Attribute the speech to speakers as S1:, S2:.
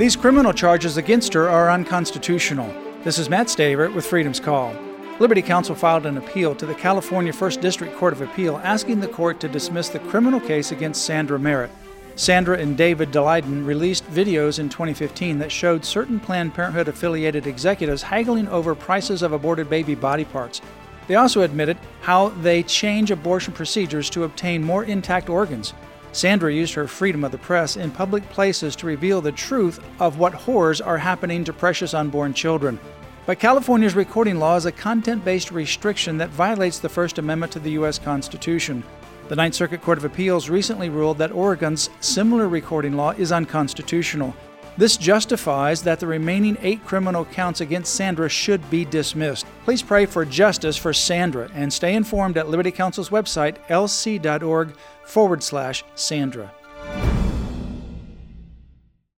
S1: These criminal charges against her are unconstitutional. This is Mat Staver with Freedom's Call. Liberty Counsel filed an appeal to the California First District Court of Appeal asking the court to dismiss the criminal case against Sandra Merritt. Sandra and David Daleiden released videos in 2015 that showed certain Planned Parenthood affiliated executives haggling over prices of aborted baby body parts. They also admitted how they change abortion procedures to obtain more intact organs. Sandra used her freedom of the press in public places to reveal the truth of what horrors are happening to precious unborn children. But California's recording law is a content based restriction that violates the First Amendment to the U.S. Constitution. The Ninth Circuit Court of Appeals recently ruled that Oregon's similar recording law is unconstitutional. This justifies that the remaining eight criminal counts against Sandra should be dismissed. Please pray for justice for Sandra and stay informed at Liberty Counsel's website, lc.org forward slash Sandra.